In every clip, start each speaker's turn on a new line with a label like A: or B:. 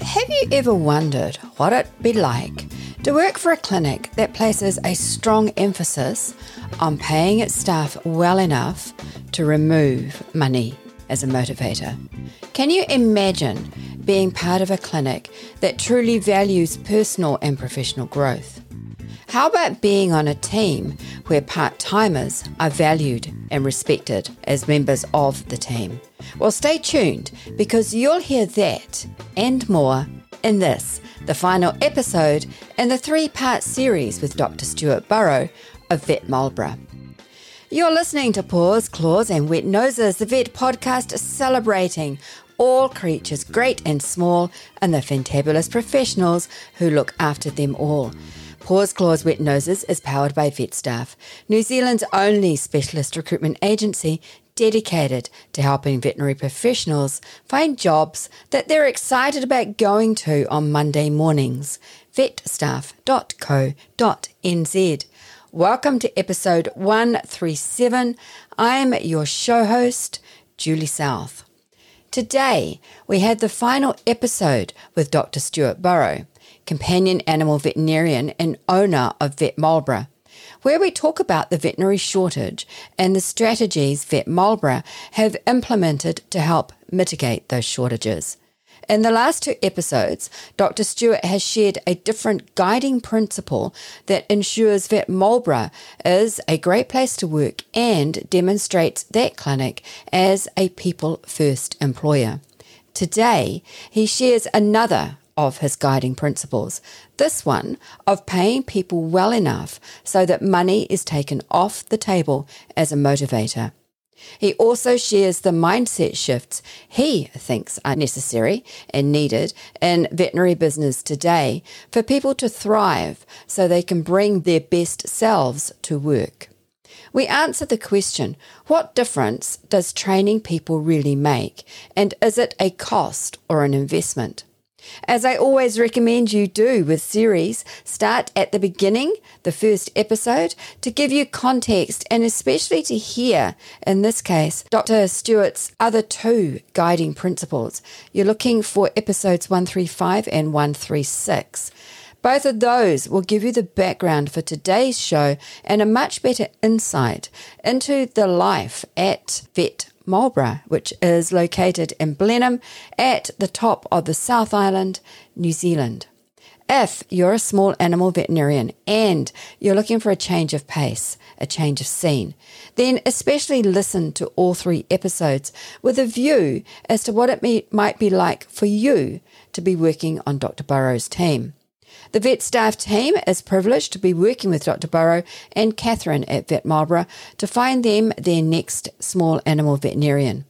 A: Have you ever wondered what it'd be like to work for a clinic that places a strong emphasis on paying its staff well enough to remove money as a motivator? Can you imagine being part of a clinic that truly values personal and professional growth? How about being on a team where part timers are valued and respected as members of the team? Well, stay tuned because you'll hear that and more in this, the final episode in the three part series with Dr. Stuart Burrough of Vet Marlborough. You're listening to Paws, Claws, and Wet Noses, the vet podcast celebrating all creatures, great and small, and the fantabulous professionals who look after them all. Paws, Claws, Wet Noses is powered by Vet Staff, New Zealand's only specialist recruitment agency dedicated to helping veterinary professionals find jobs that they're excited about going to on Monday mornings. vetstaff.co.nz. Welcome to episode 137. I'm your show host, Julie South. Today, we had the final episode with Dr. Stuart Burrough, companion animal veterinarian and owner of Vet Marlborough, where we talk about the veterinary shortage and the strategies Vet Marlborough have implemented to help mitigate those shortages. In the last two episodes, Dr. Stuart has shared a different guiding principle that ensures Vet Marlborough is a great place to work and demonstrates that clinic as a people first employer. Today, he shares another of his guiding principles. This one of paying people well enough so that money is taken off the table as a motivator. He also shares the mindset shifts he thinks are necessary and needed in veterinary business today for people to thrive so they can bring their best selves to work. We answer the question what difference does training people really make, and is it a cost or an investment? As I always recommend you do with series, start at the beginning, the first episode, to give you context and especially to hear, in this case, Dr. Stuart's other two guiding principles. You're looking for episodes 135 and 136. Both of those will give you the background for today's show and a much better insight into the life at Vet Marlborough, which is located in Blenheim at the top of the South Island, New Zealand. If you're a small animal veterinarian and you're looking for a change of pace, a change of scene, then especially listen to all three episodes with a view as to what it may, might be like for you to be working on Dr. Burrough's team. The vet staff team is privileged to be working with Dr. Burrough and Catherine at Vet Marlborough to find them their next small animal veterinarian.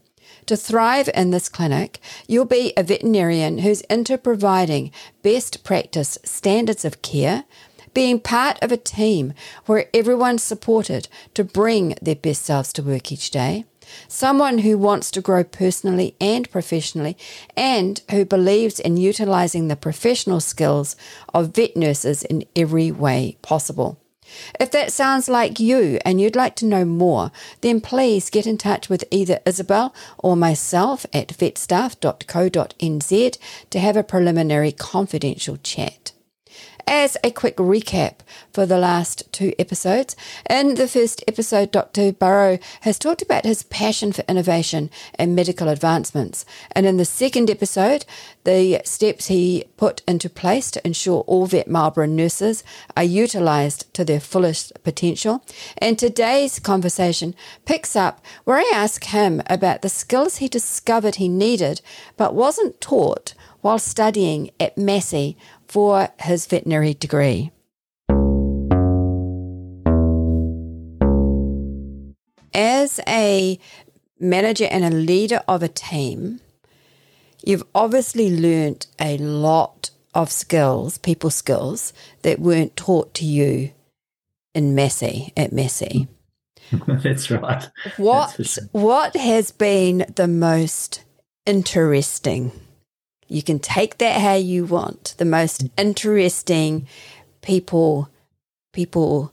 A: To thrive in this clinic, you'll be a veterinarian who's into providing best practice standards of care, being part of a team where everyone's supported to bring their best selves to work each day, someone who wants to grow personally and professionally, and who believes in utilizing the professional skills of vet nurses in every way possible. If that sounds like you and you'd like to know more, then please get in touch with either Isobel or myself at vetstaff.co.nz to have a preliminary confidential chat. As a quick recap for the last two episodes, in the first episode, Dr. Burrough has talked about his passion for innovation and medical advancements. And in the second episode, the steps he put into place to ensure all vet Marlborough nurses are utilised to their fullest potential. And today's conversation picks up where I ask him about the skills he discovered he needed but wasn't taught while studying at Massey for his veterinary degree. As a manager and a leader of a team, you've obviously learnt a lot of skills, people skills, that weren't taught to you in Massey, at Massey.
B: That's right.
A: What That's sure. what has been the most interesting you can take that how you want. The most interesting people people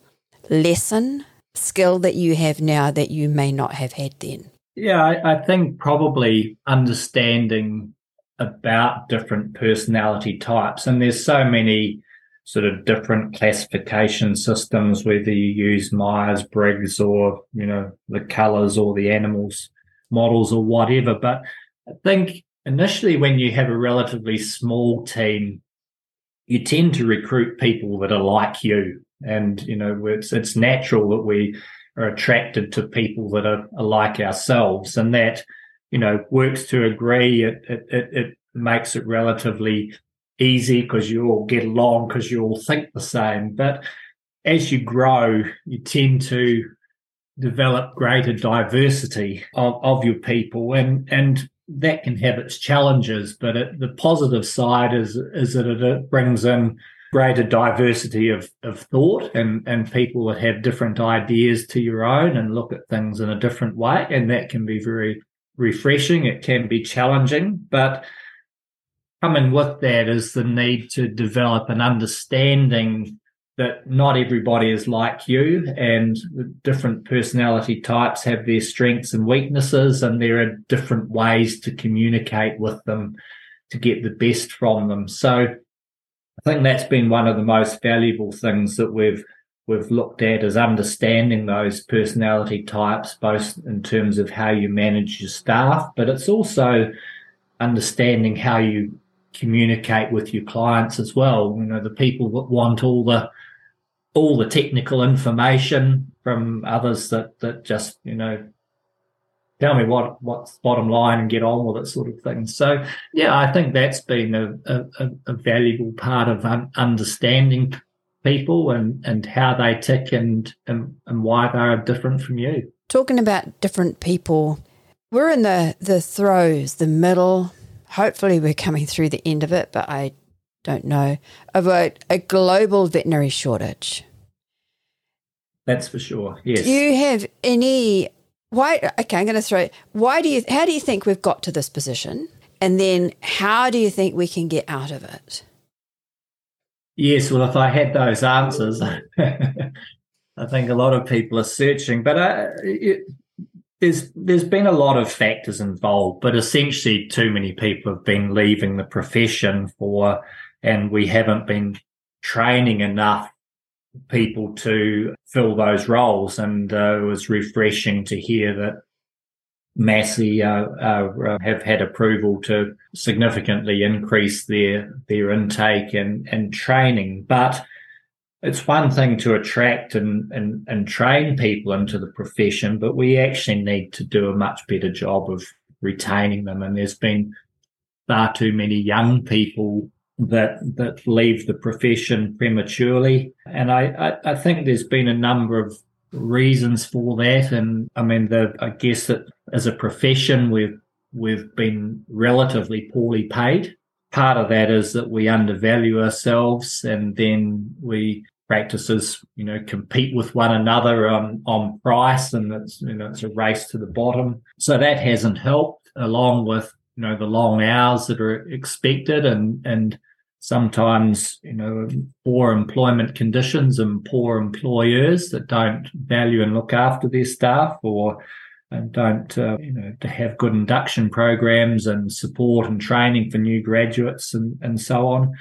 A: lesson skill that you have now that you may not have had then.
B: Yeah, I, I think probably understanding about different personality types, and there's so many sort of different classification systems, whether you use Myers Briggs or, you know, the colors or the animals models or whatever. But I think initially when you have a relatively small team, you tend to recruit people that are like you. And, you know, it's, it's natural that we are attracted to people that are, are like ourselves and that, you know, works to agree. It, it, it, it makes it relatively easy because you all get along because you all think the same. But as you grow, you tend to develop greater diversity of, of your people and and that can have its challenges but it, the positive side is is that it brings in greater diversity of, of thought and and people that have different ideas to your own and look at things in a different way. And that can be very refreshing. It can be challenging but coming with that is the need to develop an understanding that not everybody is like you and different personality types have their strengths and weaknesses and there are different ways to communicate with them to get the best from them. So i think that's been one of the most valuable things that we've we've looked at is understanding those personality types both in terms of how you manage your staff but it's also understanding how you communicate with your clients as well. You know, the people that want all the all the technical information from others that that just you know tell me what what's bottom line and get on with it sort of thing. So yeah, I think that's been a a, a valuable part of un- understanding people and and how they tick and, and and why they are different from you.
A: Talking about different people, we're in the the throes, the middle. Hopefully, we're coming through the end of it, but I don't know, of a, a global veterinary shortage.
B: That's for sure. Yes.
A: Do you have any? Why? Okay, I'm going to throw. Why do you? How do you think we've got to this position? And then, how do you think we can get out of it?
B: Yes. Well, if I had those answers, I think a lot of people are searching. But uh, it, there's there's been a lot of factors involved, but essentially, too many people have been leaving the profession for and we haven't been training enough people to fill those roles. And uh, it was refreshing to hear that Massey uh, uh, have had approval to significantly increase their their intake and, and training. But it's one thing to attract and, and, and train people into the profession, but we actually need to do a much better job of retaining them. And there's been far too many young people that that leave the profession prematurely. And I, I, I, think there's been a number of reasons for that. And I mean, the, I guess that as a profession, we've we've been relatively poorly paid. Part of that is that we undervalue ourselves, and then we practices, you know, compete with one another on on price, and it's you know it's a race to the bottom. So that hasn't helped, along with you know the long hours that are expected and and sometimes you know poor employment conditions and poor employers that don't value and look after their staff or and don't uh, you know to have good induction programs and support and training for new graduates and and so on.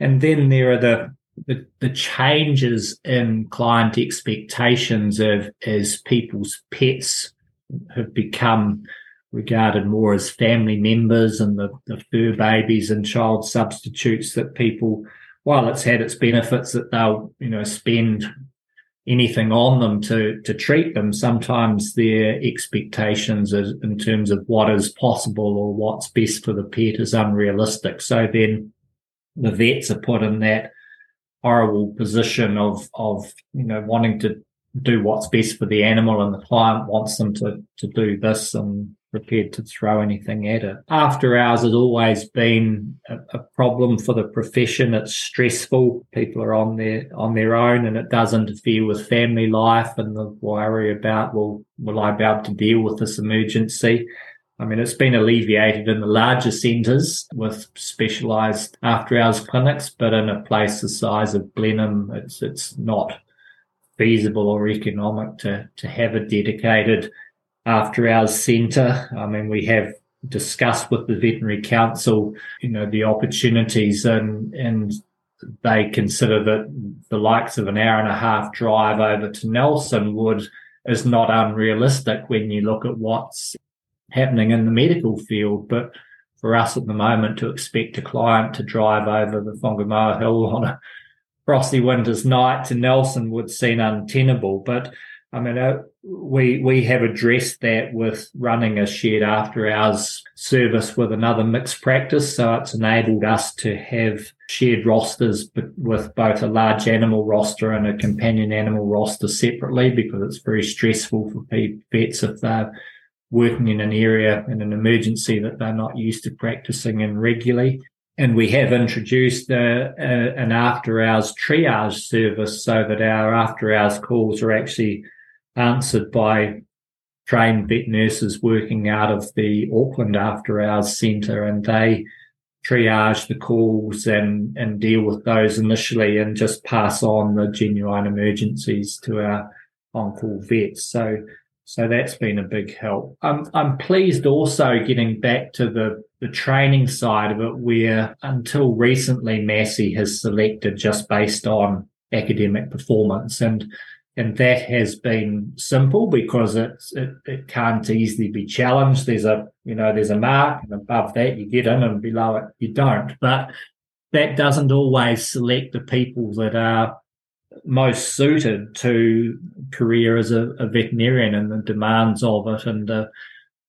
B: And then there are the the, the changes in client expectations of as people's pets have become regarded more as family members and the, the fur babies and child substitutes that people, while it's had its benefits that they'll, you know, spend anything on them to to treat them, sometimes their expectations in terms of what is possible or what's best for the pet is unrealistic. So then the vets are put in that horrible position of of you know wanting to do what's best for the animal and the client wants them to to do this and prepared to throw anything at it. After hours has always been a, a, problem for the profession. It's stressful. People are on their on their own, and it does interfere with family life and the worry about well, will I be able to deal with this emergency. I mean, it's been alleviated in the larger centres with specialised after hours clinics, but in a place the size of Blenheim, it's it's not feasible or economic to to have a dedicated after hours centre. I mean, we have discussed with the veterinary council, you know, the opportunities and and they consider that the likes of an hour and a half drive over to Nelson would is not unrealistic when you look at what's happening in the medical field. But for us at the moment to expect a client to drive over the Whangamoa Hill on a frosty winter's night to Nelson would seem untenable. But I mean, uh, we we have addressed that with running a shared after hours service with another mixed practice, so it's enabled us to have shared rosters with both a large animal roster and a companion animal roster separately because it's very stressful for vets if they're working in an area in an emergency that they're not used to practicing in regularly. And we have introduced a, a, an after hours triage service so that our after hours calls are actually answered by trained vet nurses working out of the Auckland After Hours Centre, and they triage the calls and and deal with those initially, and just pass on the genuine emergencies to our on-call vets. So. So that's been a big help. I'm, I'm pleased also getting back to the, the training side of it, where until recently, Massey has selected just based on academic performance. And and that has been simple because it's it, it can't easily be challenged. There's a you know there's a mark, and above that you get in, and below it you don't. But that doesn't always select the people that are most suited to career as a, a veterinarian and the demands of it and the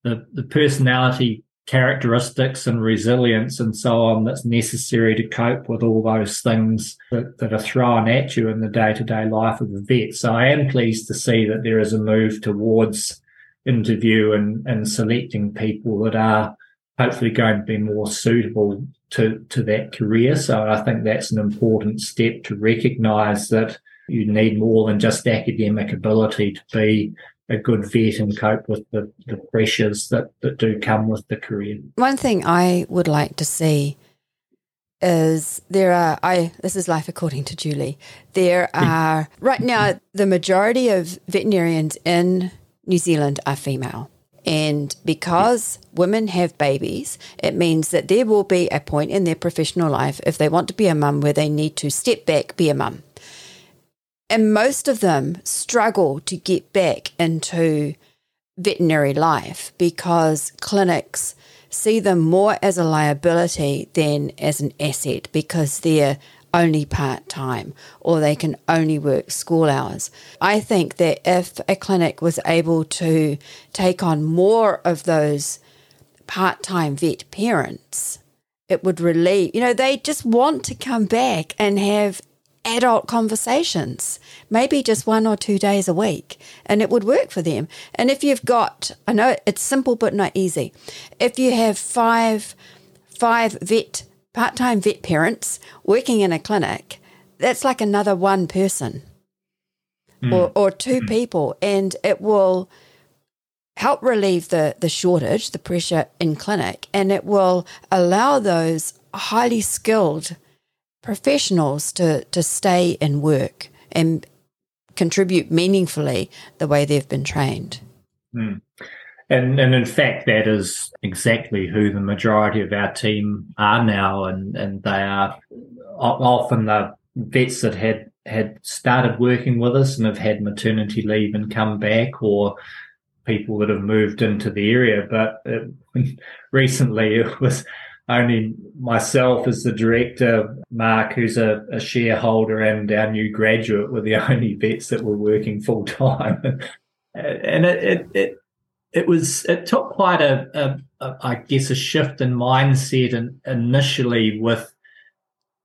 B: the, the personality characteristics and resilience and so on that's necessary to cope with all those things that, that are thrown at you in the day-to-day life of a vet. So I am pleased to see that there is a move towards interview and, and selecting people that are hopefully going to be more suitable to, to that career. So I think that's an important step to recognize that you need more than just academic ability to be a good vet and cope with the, the pressures that, that do come with the career.
A: One thing I would like to see is there are I this is life according to Julie. There are right now the majority of veterinarians in New Zealand are female. And because women have babies, it means that there will be a point in their professional life if they want to be a mum where they need to step back, be a mum. And most of them struggle to get back into veterinary life because clinics see them more as a liability than as an asset because they're only part time or they can only work school hours. I think that if a clinic was able to take on more of those part time vet parents, it would relieve, you know, they just want to come back and have adult conversations, maybe just one or two days a week, and it would work for them. And if you've got, I know it's simple but not easy. If you have five, five vet, part time vet parents working in a clinic, that's like another one person mm. or, or two mm. people, and it will help relieve the, the shortage, the pressure in clinic, and it will allow those highly skilled professionals to, to stay and work and contribute meaningfully the way they've been trained.
B: Mm. And, and in fact, that is exactly who the majority of our team are now, and, and they are often the vets that had had started working with us and have had maternity leave and come back, or people that have moved into the area. But it, recently, it was only myself as the director, Mark, who's a, a, shareholder, and our new graduate were the only vets that were working full time. and it, it, it, it, was, it took quite a, a, a, I guess, a shift in mindset and initially with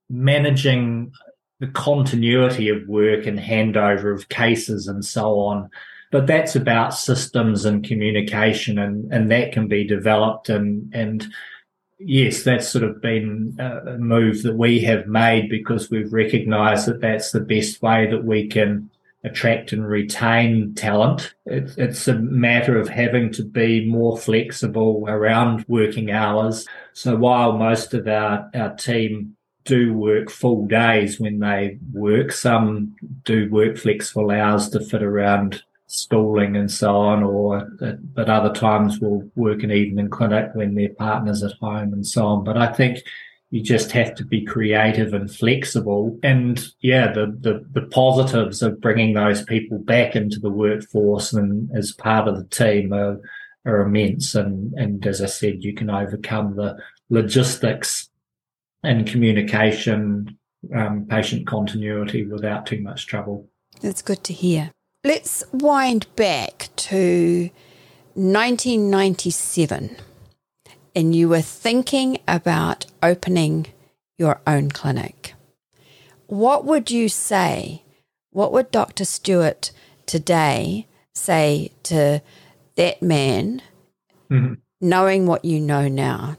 B: managing the continuity of work and handover of cases and so on. But that's about systems and communication, and, and that can be developed and, and, yes, that's sort of been a move that we have made because we've recognised that that's the best way that we can attract and retain talent. it's a matter of having to be more flexible around working hours. So while most of our, our team do work full days when they work, some do work flexible hours to fit around schooling and so on, or but other times will work an evening clinic when their partner's at home and so on. But I think you just have to be creative and flexible. And yeah, the, the, the positives of bringing those people back into the workforce and as part of the team are, are immense. And, and as I said, you can overcome the logistics and communication, um, patient continuity without too much trouble.
A: That's good to hear. Let's wind back to 1997 and you were thinking about opening your own clinic. What would you say? What would Dr. Stuart today say to that man, mm-hmm. knowing what you know now?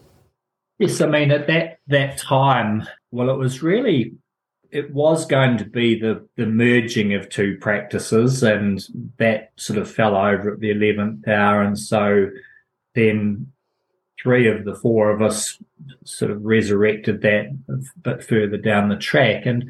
B: Yes, I mean at that that time, well, it was really it was going to be the the merging of two practices, and that sort of fell over at the eleventh hour, and so then three of the four of us sort of resurrected that a bit further down the track, and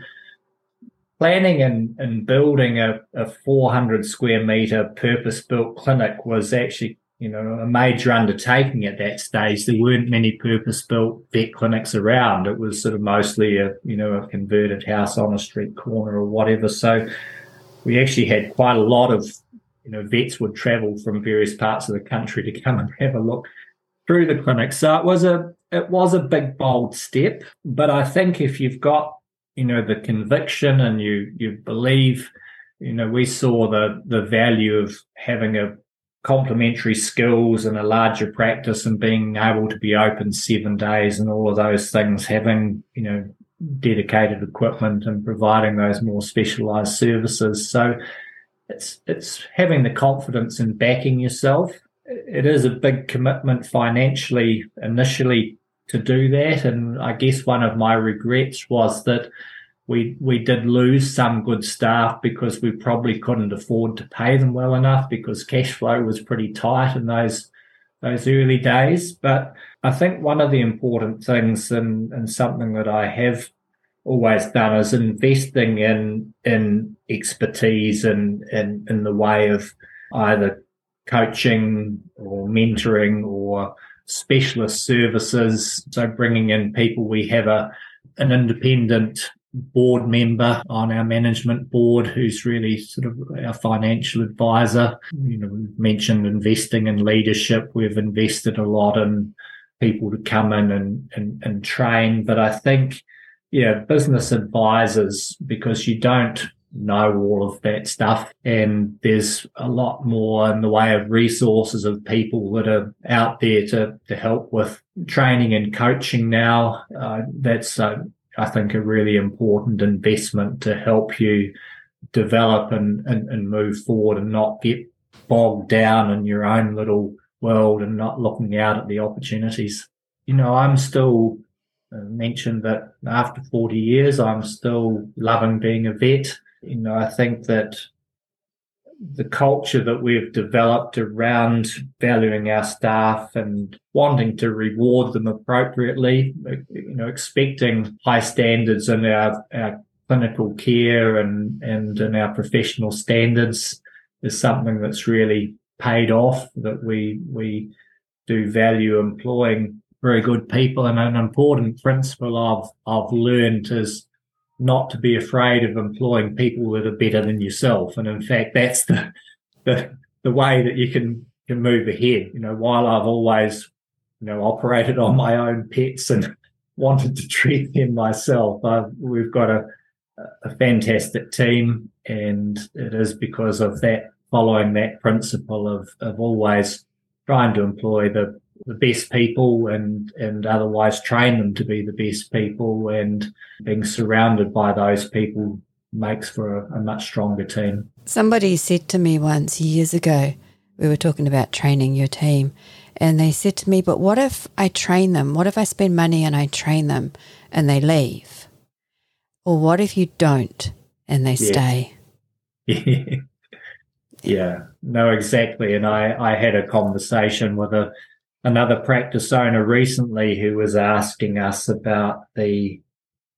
B: planning and, and building a, a 400 square meter purpose built clinic was actually you know, a major undertaking at that stage. There weren't many purpose-built vet clinics around. It was sort of mostly a, you know, a converted house on a street corner or whatever. So we actually had quite a lot of, you know, vets would travel from various parts of the country to come and have a look through the clinic. So it was a, it was a big, bold step. But I think if you've got, you know, the conviction and you, you believe, you know, we saw the, the value of having a complementary skills and a larger practice and being able to be open seven days and all of those things, having, you know, dedicated equipment and providing those more specialized services. So it's it's having the confidence in backing yourself. It is a big commitment financially initially to do that. And I guess one of my regrets was that we we did lose some good staff because we probably couldn't afford to pay them well enough because cash flow was pretty tight in those those early days. But I think one of the important things and, and something that I have always done is investing in in expertise and in, in the way of either coaching or mentoring or specialist services. So bringing in people, we have a an independent board member on our management board who's really sort of our financial advisor. You know, we've mentioned investing in leadership. We've invested a lot in people to come in and, and, and train. But I think, yeah, business advisors, because you don't know all of that stuff. And there's a lot more in the way of resources of people that are out there to, to help with training and coaching now. Uh, that's uh, I think, a really important investment to help you develop and, and, and move forward and not get bogged down in your own little world and not looking out at the opportunities. You know, I'm still uh, mentioned that after 40 years, I'm still loving being a vet. You know, I think that the culture that we've developed around valuing our staff and wanting to reward them appropriately, you know, expecting high standards in our, our clinical care and, and in our professional standards is something that's really paid off that we, we do value employing very good people. And an important principle I've, I've learned is not to be afraid of employing people that are better than yourself. And in fact, that's the, the, the way that you can, can move ahead. You know, while I've always, you know, operated on my own pets and wanted to treat them myself, I've, we've got a, a fantastic team and it is because of that following that principle of, of always trying to employ the the best people and and otherwise train them to be the best people and being surrounded by those people makes for a, a, much stronger team.
A: Somebody said to me once years ago, we were talking about training your team, and they said to me, But what if I train them? What if I spend money and I train them and they leave? Or what if you don't and they stay?
B: yeah, no, exactly. And I, I had a conversation with a another practice owner recently who was asking us about the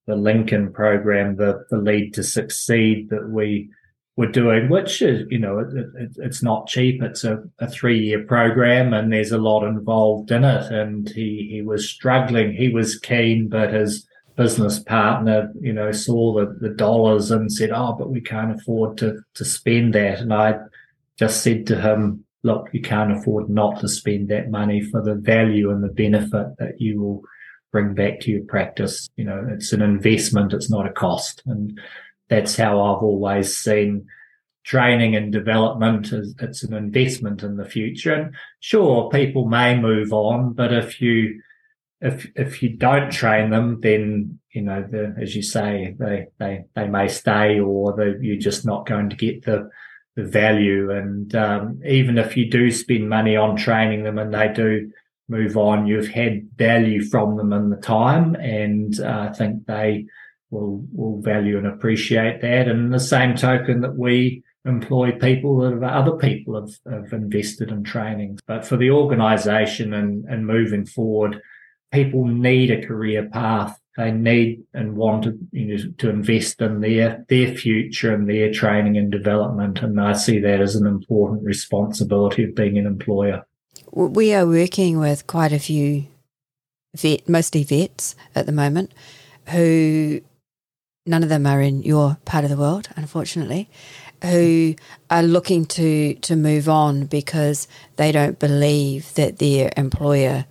B: the Lincoln program, the the lead to succeed that we were doing, which is, you know, it, it, it's not cheap. It's a, a three year program and there's a lot involved in it. And he, he was struggling. He was keen, but his business partner, you know, saw the, the dollars and said, Oh, but we can't afford to, to spend that. And I just said to him, look, you can't afford not to spend that money for the value and the benefit that you will bring back to your practice. You know, it's an investment. It's not a cost. And that's how I've always seen training and development as it's an investment in the future. And sure, people may move on, but if you if if you don't train them, then you know, the, as you say, they they they may stay, or you're just not going to get the value. And um, even if you do spend money on training them, and they do move on, you've had value from them in the time, and uh, I think they will will value and appreciate that. And the same token that we employ people that other people have, have invested in training. But for the organisation and, and moving forward, people need a career path. They need and want to, you know, to invest in their their future and their training and development. And I see that as an important responsibility of being an employer.
A: We are working with quite a few vet, mostly vets at the moment, who none of them are in your part of the world, unfortunately, who are looking to to move on because they don't believe that their employer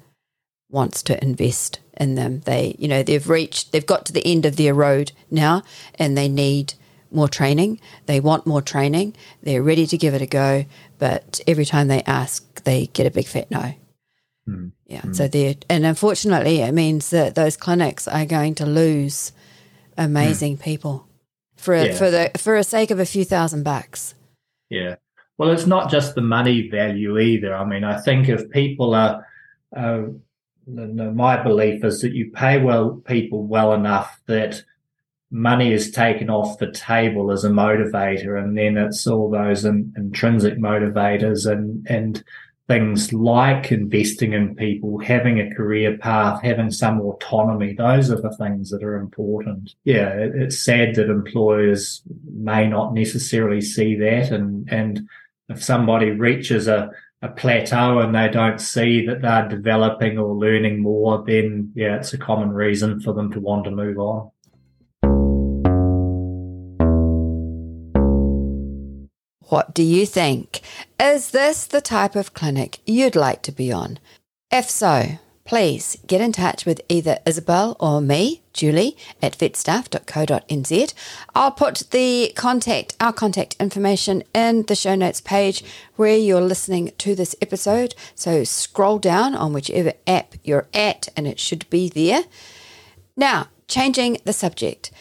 A: wants to invest in them. They, you know, they've reached, they've got to the end of their road now, and they need more training. They want more training. They're ready to give it a go, but every time they ask, they get a big fat no. Mm. Yeah. Mm. So they're, and unfortunately, it means that those clinics are going to lose amazing mm. people for a, yeah. for the for a sake of a few thousand bucks.
B: Yeah. Well, it's not just the money value either. I mean, I think if people are, uh, my belief is that you pay well people well enough that money is taken off the table as a motivator, and then it's all those in, intrinsic motivators and and things like investing in people, having a career path, having some autonomy. Those are the things that are important. Yeah, it, it's sad that employers may not necessarily see that. And, and if somebody reaches a, a plateau and they don't see that they're developing or learning more, then yeah, it's a common reason for them to want to move on.
A: What do you think? Is this the type of clinic you'd like to be on? If so, please get in touch with either Isobel or me, Julie, at vetstaff.co.nz. I'll put the contact, our contact information in the show notes page where you're listening to this episode. So scroll down on whichever app you're at and it should be there. Now, changing the subject.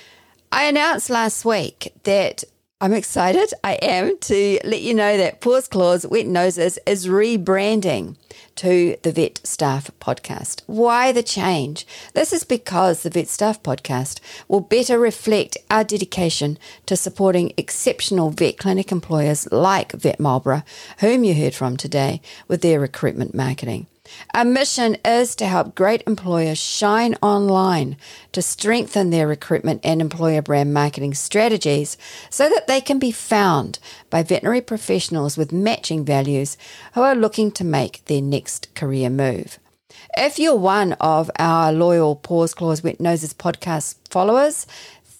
A: I announced last week that I'm excited. I am to let you know that Paws Claws Wet Noses is rebranding to the Vet Staff Podcast. Why the change? This is because the Vet Staff Podcast will better reflect our dedication to supporting exceptional vet clinic employers like Vet Marlborough, whom you heard from today, with their recruitment marketing. Our mission is to help great employers shine online to strengthen their recruitment and employer brand marketing strategies so that they can be found by veterinary professionals with matching values who are looking to make their next career move. If you're one of our loyal Paws Claws Wet Noses podcast followers,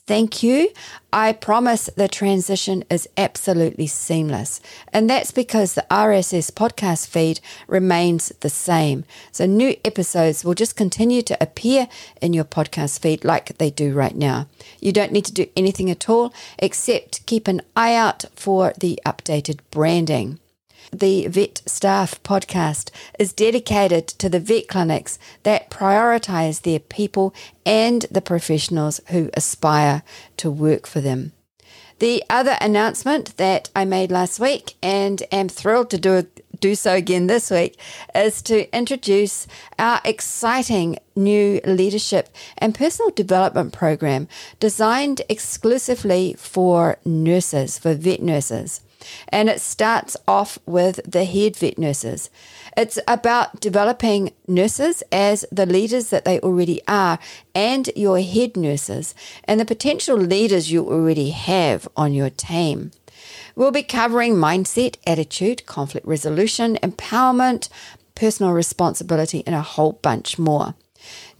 A: Thank you. I promise the transition is absolutely seamless. And that's because the RSS podcast feed remains the same. So new episodes will just continue to appear in your podcast feed like they do right now. You don't need to do anything at all except keep an eye out for the updated branding. The Vet Staff podcast is dedicated to the vet clinics that prioritize their people and the professionals who aspire to work for them. The other announcement that I made last week and am thrilled to do do so again this week is to introduce our exciting new leadership and personal development program designed exclusively for nurses, for vet nurses. And it starts off with the head vet nurses. It's about developing nurses as the leaders that they already are and your head nurses and the potential leaders you already have on your team. We'll be covering mindset, attitude, conflict resolution, empowerment, personal responsibility, and a whole bunch more.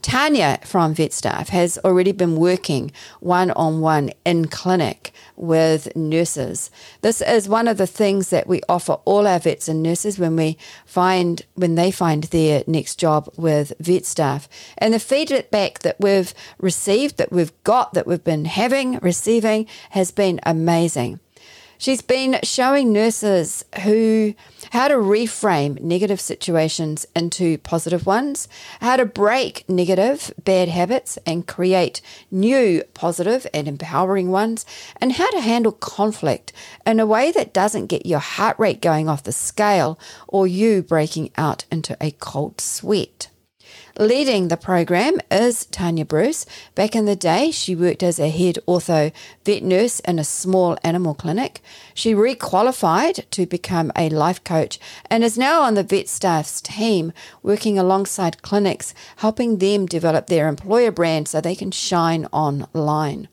A: Tania from VetStaff has already been working one on one in clinic with nurses. This is one of the things that we offer all our vets and nurses when we find when they find their next job with VetStaff. And the feedback that we've received, that we've got, that we've been having, receiving has been amazing. She's been showing nurses who how to reframe negative situations into positive ones, how to break negative bad habits and create new positive and empowering ones, and how to handle conflict in a way that doesn't get your heart rate going off the scale or you breaking out into a cold sweat. Leading the program is Tania Bruce. Back in the day, she worked as a head ortho vet nurse in a small animal clinic. She requalified to become a life coach and is now on the vet staff's team, working alongside clinics, helping them develop their employer brand so they can shine online.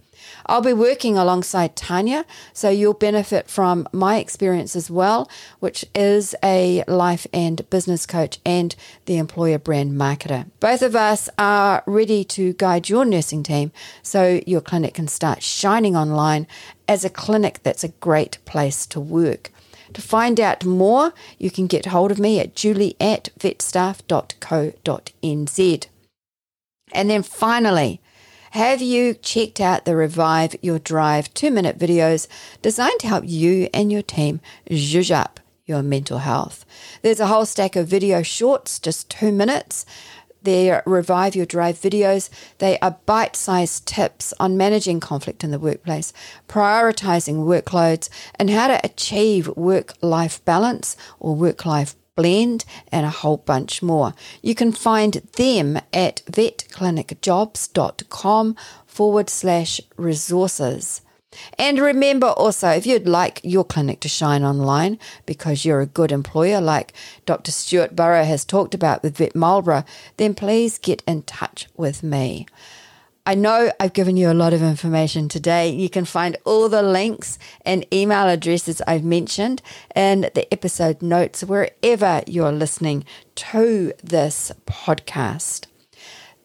A: I'll be working alongside Tania, so you'll benefit from my experience as well, which is a life and business coach and the employer brand marketer. Both of us are ready to guide your nursing team so your clinic can start shining online as a clinic that's a great place to work. To find out more, you can get hold of me at julie at vetstaff.co.nz. And then finally, have you checked out the Revive Your Drive two minute videos designed to help you and your team zhuzh up your mental health? There's a whole stack of video shorts, just two minutes. They're Revive Your Drive videos. They are bite sized tips on managing conflict in the workplace, prioritizing workloads, and how to achieve work life balance or work life blend, and a whole bunch more. You can find them at vetclinicjobs.com forward slash resources. And remember also, if you'd like your clinic to shine online because you're a good employer, like Dr. Stuart Burrough has talked about with Vet Marlborough, then please get in touch with me. I know I've given you a lot of information today. You can find all the links and email addresses I've mentioned in the episode notes wherever you're listening to this podcast.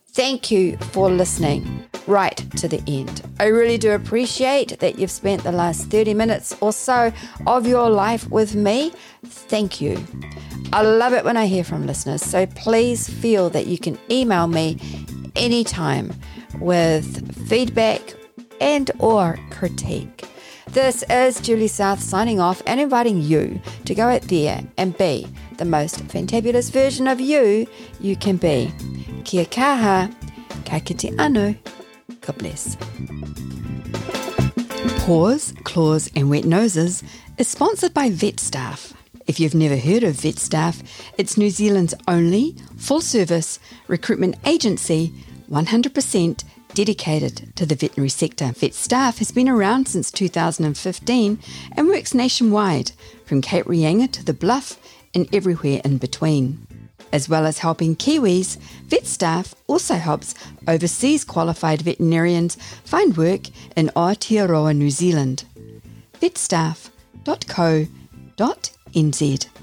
A: Thank you for listening right to the end. I really do appreciate that you've spent the last 30 minutes or so of your life with me. Thank you. I love it when I hear from listeners, so please feel that you can email me anytime with feedback and or critique. This is Julie South signing off and inviting you to go out there and be the most fantabulous version of you you can be. Kia kaha, ka kite anu. God bless. Paws, Claws and Wet Noses is sponsored by VetStaff. If you've never heard of VetStaff, it's New Zealand's only full service recruitment agency 100% dedicated to the veterinary sector. VetStaff has been around since 2015 and works nationwide, from Cape Reinga to the Bluff and everywhere in between. As well as helping Kiwis, VetStaff also helps overseas qualified veterinarians find work in Aotearoa, New Zealand. vetstaff.co.nz